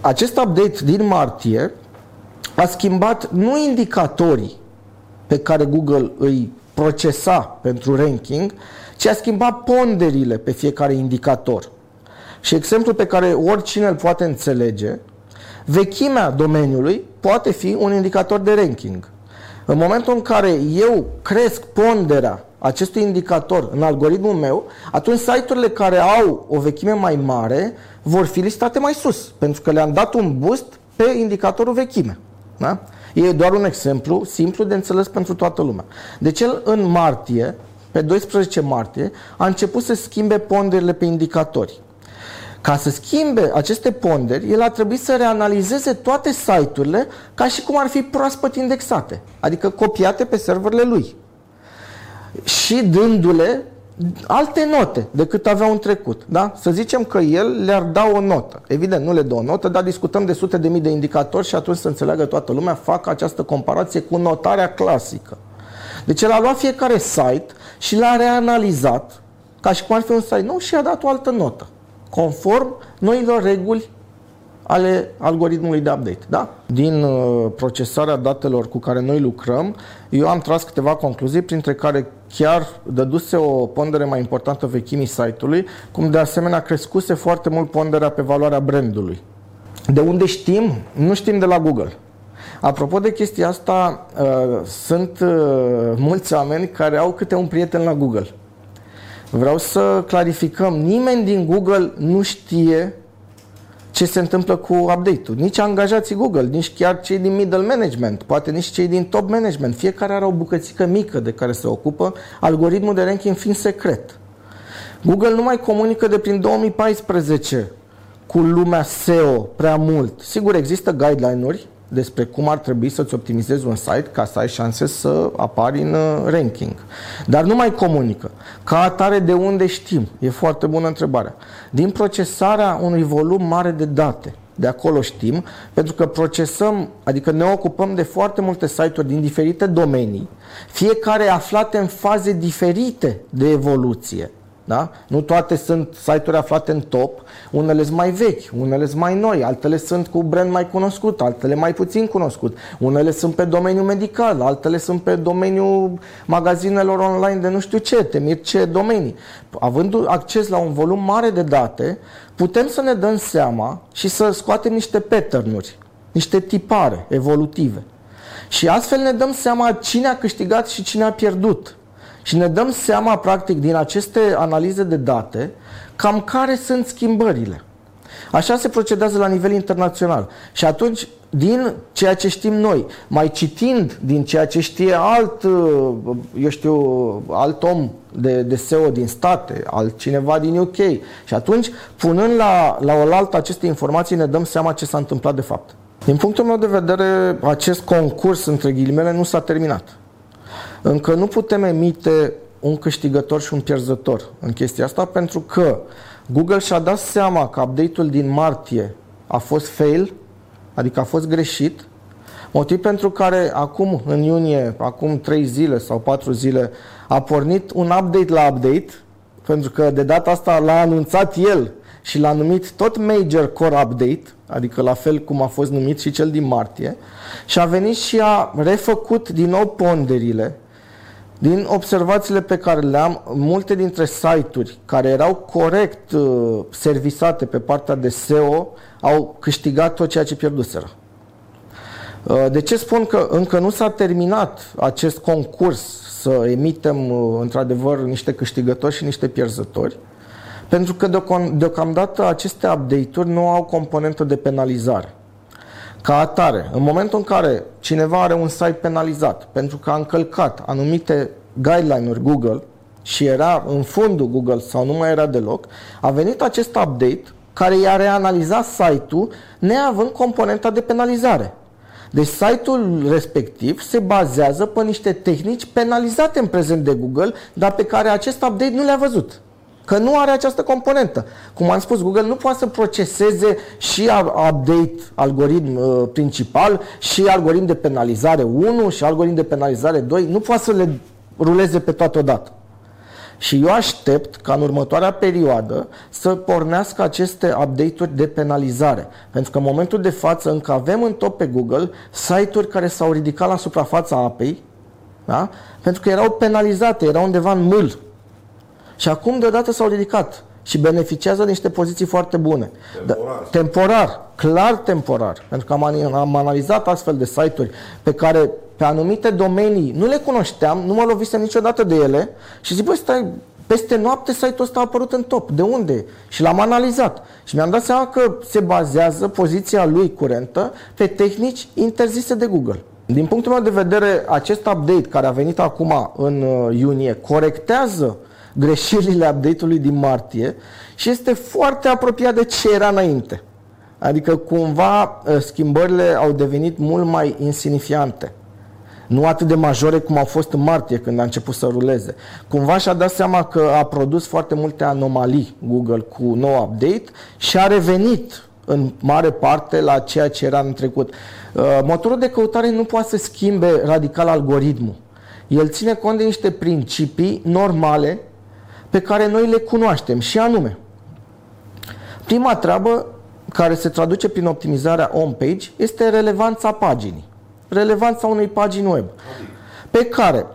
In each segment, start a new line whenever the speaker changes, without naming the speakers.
acest update din martie a schimbat nu indicatorii pe care Google îi procesa pentru ranking, ci a schimbat ponderile pe fiecare indicator. Și exemplul pe care oricine îl poate înțelege, vechimea domeniului poate fi un indicator de ranking. În momentul în care eu cresc ponderea acestui indicator în algoritmul meu, atunci site-urile care au o vechime mai mare vor fi listate mai sus, pentru că le-am dat un boost pe indicatorul vechime. Da? E doar un exemplu simplu de înțeles pentru toată lumea. Deci el în martie, pe 12 martie, a început să schimbe ponderile pe indicatori. Ca să schimbe aceste ponderi, el a trebuit să reanalizeze toate site-urile ca și cum ar fi proaspăt indexate, adică copiate pe serverele lui. Și dându-le alte note decât aveau în trecut. Da? Să zicem că el le-ar da o notă. Evident, nu le dă o notă, dar discutăm de sute de mii de indicatori și atunci să înțeleagă toată lumea, fac această comparație cu notarea clasică. Deci el a luat fiecare site și l-a reanalizat ca și cum ar fi un site nou și a dat o altă notă, conform noilor reguli ale algoritmului de update. Da? Din uh, procesarea datelor cu care noi lucrăm, eu am tras câteva concluzii, printre care chiar dăduse o pondere mai importantă vechimii site-ului, cum de asemenea crescuse foarte mult ponderea pe valoarea brandului. De unde știm? Nu știm de la Google. Apropo de chestia asta, uh, sunt uh, mulți oameni care au câte un prieten la Google. Vreau să clarificăm, nimeni din Google nu știe ce se întâmplă cu update-ul. Nici angajații Google, nici chiar cei din middle management, poate nici cei din top management. Fiecare are o bucățică mică de care se ocupă, algoritmul de ranking fiind secret. Google nu mai comunică de prin 2014 cu lumea SEO prea mult. Sigur, există guideline-uri despre cum ar trebui să-ți optimizezi un site ca să ai șanse să apari în uh, ranking. Dar nu mai comunică. Ca atare de unde știm? E foarte bună întrebarea. Din procesarea unui volum mare de date. De acolo știm, pentru că procesăm, adică ne ocupăm de foarte multe site-uri din diferite domenii, fiecare aflate în faze diferite de evoluție. Da? Nu toate sunt site-uri aflate în top, unele sunt mai vechi, unele sunt mai noi, altele sunt cu brand mai cunoscut, altele mai puțin cunoscut, unele sunt pe domeniul medical, altele sunt pe domeniul magazinelor online de nu știu ce, temir ce domenii. Având acces la un volum mare de date, putem să ne dăm seama și să scoatem niște pattern-uri, niște tipare evolutive. Și astfel ne dăm seama cine a câștigat și cine a pierdut și ne dăm seama, practic, din aceste analize de date, cam care sunt schimbările. Așa se procedează la nivel internațional. Și atunci, din ceea ce știm noi, mai citind din ceea ce știe alt, eu știu, alt om de, de SEO din state, altcineva din UK, și atunci, punând la, la oaltă aceste informații, ne dăm seama ce s-a întâmplat de fapt. Din punctul meu de vedere, acest concurs, între ghilimele, nu s-a terminat. Încă nu putem emite un câștigător și un pierzător în chestia asta pentru că Google și-a dat seama că update-ul din martie a fost fail, adică a fost greșit, motiv pentru care acum, în iunie, acum 3 zile sau 4 zile, a pornit un update la update, pentru că de data asta l-a anunțat el și l-a numit tot Major Core Update, adică la fel cum a fost numit și cel din martie, și a venit și a refăcut din nou ponderile din observațiile pe care le-am, multe dintre site-uri care erau corect uh, servisate pe partea de SEO au câștigat tot ceea ce pierduseră. Uh, de ce spun că încă nu s-a terminat acest concurs să emitem uh, într-adevăr niște câștigători și niște pierzători? Pentru că deocamdată aceste update-uri nu au componentă de penalizare. Ca atare, în momentul în care cineva are un site penalizat pentru că a încălcat anumite guideline-uri Google și era în fundul Google sau nu mai era deloc, a venit acest update care i-a reanalizat site-ul neavând componenta de penalizare. Deci site-ul respectiv se bazează pe niște tehnici penalizate în prezent de Google, dar pe care acest update nu le-a văzut că nu are această componentă. Cum am spus, Google nu poate să proceseze și update algoritm uh, principal și algoritm de penalizare 1 și algoritm de penalizare 2. Nu poate să le ruleze pe toată odată. Și eu aștept ca în următoarea perioadă să pornească aceste update-uri de penalizare. Pentru că în momentul de față încă avem în top pe Google site-uri care s-au ridicat la suprafața apei, da? pentru că erau penalizate, erau undeva în mâl. Și acum deodată s-au ridicat și beneficiază de niște poziții foarte bune.
Temporar.
Da, temporar, clar temporar. Pentru că am, am analizat astfel de site-uri pe care pe anumite domenii nu le cunoșteam, nu mă lovisem niciodată de ele și zic, băi, stai, peste noapte site-ul ăsta a apărut în top. De unde? Și l-am analizat. Și mi-am dat seama că se bazează poziția lui curentă pe tehnici interzise de Google. Din punctul meu de vedere, acest update care a venit acum în uh, iunie corectează greșelile update-ului din martie și este foarte apropiat de ce era înainte. Adică cumva uh, schimbările au devenit mult mai insignifiante nu atât de majore cum au fost în martie când a început să ruleze. Cumva și-a dat seama că a produs foarte multe anomalii Google cu nou update și a revenit în mare parte la ceea ce era în trecut. Uh, motorul de căutare nu poate să schimbe radical algoritmul. El ține cont de niște principii normale pe care noi le cunoaștem și anume prima treabă care se traduce prin optimizarea on-page este relevanța paginii relevanța unei pagini web. Pe care,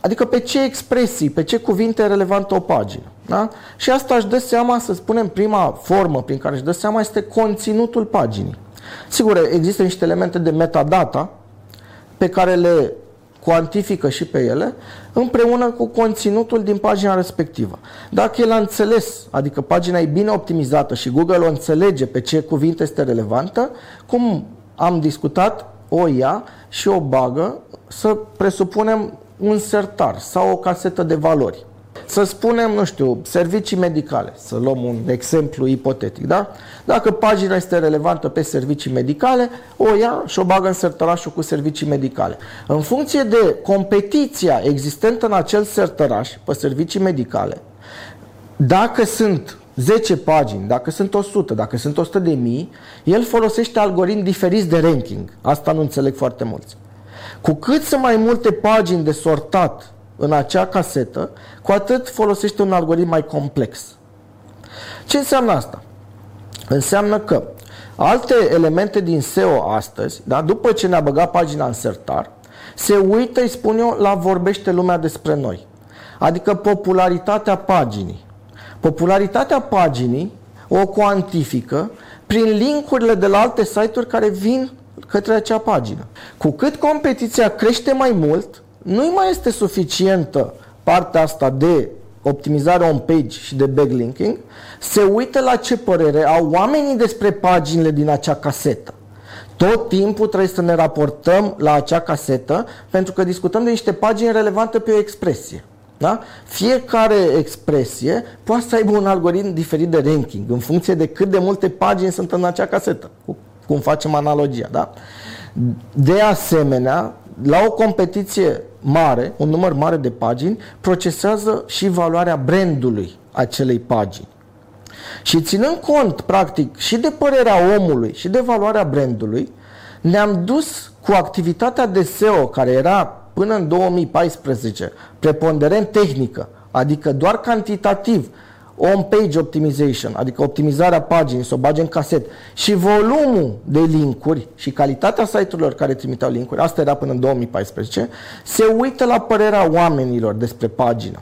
adică pe ce expresii, pe ce cuvinte e relevantă o pagină. Da? Și asta își dă seama, să spunem, prima formă prin care își dă seama este conținutul paginii. Sigur, există niște elemente de metadata pe care le cuantifică și pe ele, împreună cu conținutul din pagina respectivă. Dacă el a înțeles, adică pagina e bine optimizată și Google o înțelege pe ce cuvinte este relevantă, cum am discutat, o ia și o bagă, să presupunem un sertar sau o casetă de valori. Să spunem, nu știu, servicii medicale, să luăm un exemplu ipotetic, da? Dacă pagina este relevantă pe servicii medicale, o ia și o bagă în sertărașul cu servicii medicale. În funcție de competiția existentă în acel sertăraș pe servicii medicale, dacă sunt 10 pagini, dacă sunt 100, dacă sunt 100 de mii, el folosește algoritmi diferiți de ranking. Asta nu înțeleg foarte mulți. Cu cât sunt mai multe pagini de sortat în acea casetă, cu atât folosește un algoritm mai complex. Ce înseamnă asta? Înseamnă că alte elemente din SEO astăzi, da, după ce ne-a băgat pagina în sertar, se uită, îi spun eu, la vorbește lumea despre noi. Adică popularitatea paginii. Popularitatea paginii o cuantifică prin linkurile de la alte site-uri care vin către acea pagină. Cu cât competiția crește mai mult, nu mai este suficientă partea asta de optimizare on page și de backlinking, se uită la ce părere au oamenii despre paginile din acea casetă. Tot timpul trebuie să ne raportăm la acea casetă pentru că discutăm de niște pagini relevante pe o expresie. Da? Fiecare expresie poate să aibă un algoritm diferit de ranking în funcție de cât de multe pagini sunt în acea casetă, cum facem analogia. Da? De asemenea, la o competiție mare, un număr mare de pagini, procesează și valoarea brandului acelei pagini. Și ținând cont, practic, și de părerea omului și de valoarea brandului, ne-am dus cu activitatea de SEO, care era până în 2014 preponderent tehnică, adică doar cantitativ, on-page optimization, adică optimizarea paginii, să o bage în caset, și volumul de linkuri și calitatea site-urilor care trimiteau linkuri, asta era până în 2014, se uită la părerea oamenilor despre pagină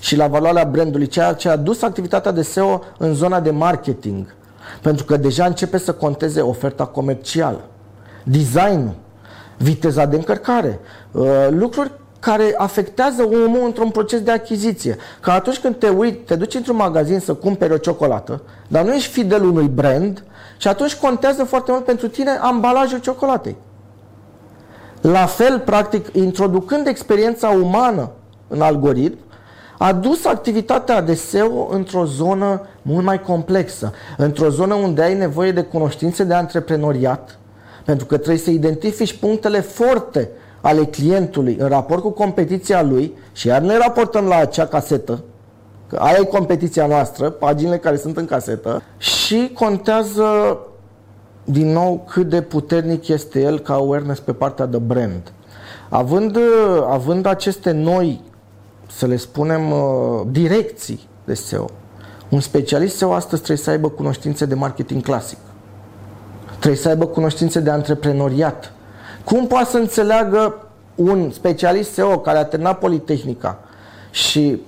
și la valoarea brandului, ceea ce a dus activitatea de SEO în zona de marketing. Pentru că deja începe să conteze oferta comercială, designul, viteza de încărcare, uh, lucruri care afectează omul într-un proces de achiziție. Că atunci când te uiți, te duci într-un magazin să cumperi o ciocolată, dar nu ești fidel unui brand și atunci contează foarte mult pentru tine ambalajul ciocolatei. La fel, practic, introducând experiența umană în algoritm, a dus activitatea de SEO într-o zonă mult mai complexă, într-o zonă unde ai nevoie de cunoștințe de antreprenoriat, pentru că trebuie să identifici punctele forte ale clientului în raport cu competiția lui și iar ne raportăm la acea casetă, că aia e competiția noastră, paginile care sunt în casetă și contează din nou cât de puternic este el ca awareness pe partea de brand. Având, având aceste noi să le spunem, uh, direcții de SEO. Un specialist SEO astăzi trebuie să aibă cunoștințe de marketing clasic. Trebuie să aibă cunoștințe de antreprenoriat. Cum poate să înțeleagă un specialist SEO care a terminat Politehnica și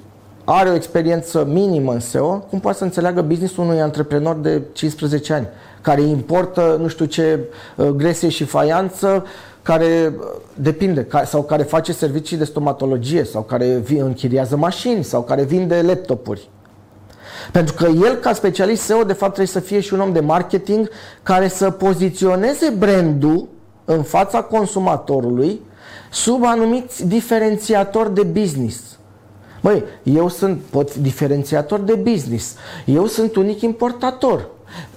are o experiență minimă în SEO, cum poate să înțeleagă businessul unui antreprenor de 15 ani, care importă nu știu ce uh, gresie și faianță, care uh, depinde, sau care face servicii de stomatologie, sau care închiriază mașini, sau care vinde laptopuri. Pentru că el, ca specialist SEO, de fapt trebuie să fie și un om de marketing care să poziționeze brandul în fața consumatorului sub anumiți diferențiatori de business. Băi, eu sunt pot diferențiator de business. Eu sunt unic importator.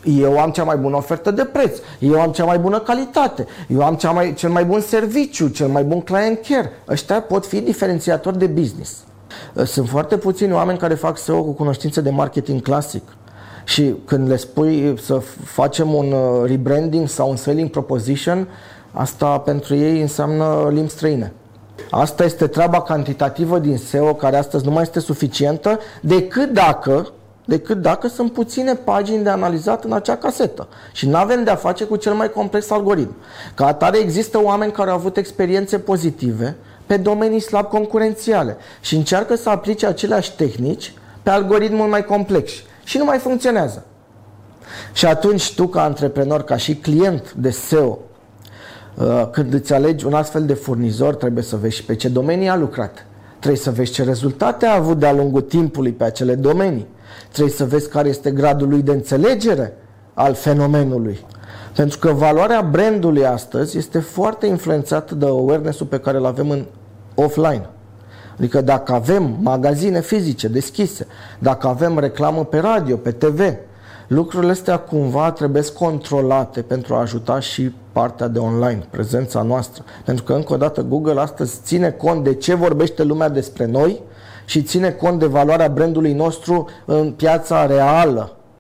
Eu am cea mai bună ofertă de preț. Eu am cea mai bună calitate. Eu am cea mai, cel mai bun serviciu, cel mai bun client care. Ăștia pot fi diferențiatori de business. Sunt foarte puțini oameni care fac SEO cu cunoștințe de marketing clasic. Și când le spui să facem un uh, rebranding sau un selling proposition, asta pentru ei înseamnă limbi străine. Asta este treaba cantitativă din SEO care astăzi nu mai este suficientă decât dacă decât dacă sunt puține pagini de analizat în acea casetă. Și nu avem de-a face cu cel mai complex algoritm. Ca atare există oameni care au avut experiențe pozitive pe domenii slab concurențiale și încearcă să aplice aceleași tehnici pe algoritmul mai complex și nu mai funcționează. Și atunci tu ca antreprenor, ca și client de SEO, uh, când îți alegi un astfel de furnizor, trebuie să vezi și pe ce domenii a lucrat. Trebuie să vezi ce rezultate a avut de-a lungul timpului pe acele domenii. Trebuie să vezi care este gradul lui de înțelegere al fenomenului. Pentru că valoarea brandului astăzi este foarte influențată de awareness-ul pe care îl avem în offline. Adică dacă avem magazine fizice deschise, dacă avem reclamă pe radio, pe TV, lucrurile astea cumva trebuie controlate pentru a ajuta și partea de online, prezența noastră. Pentru că, încă o dată, Google astăzi ține cont de ce vorbește lumea despre noi și ține cont de valoarea brandului nostru în piața reală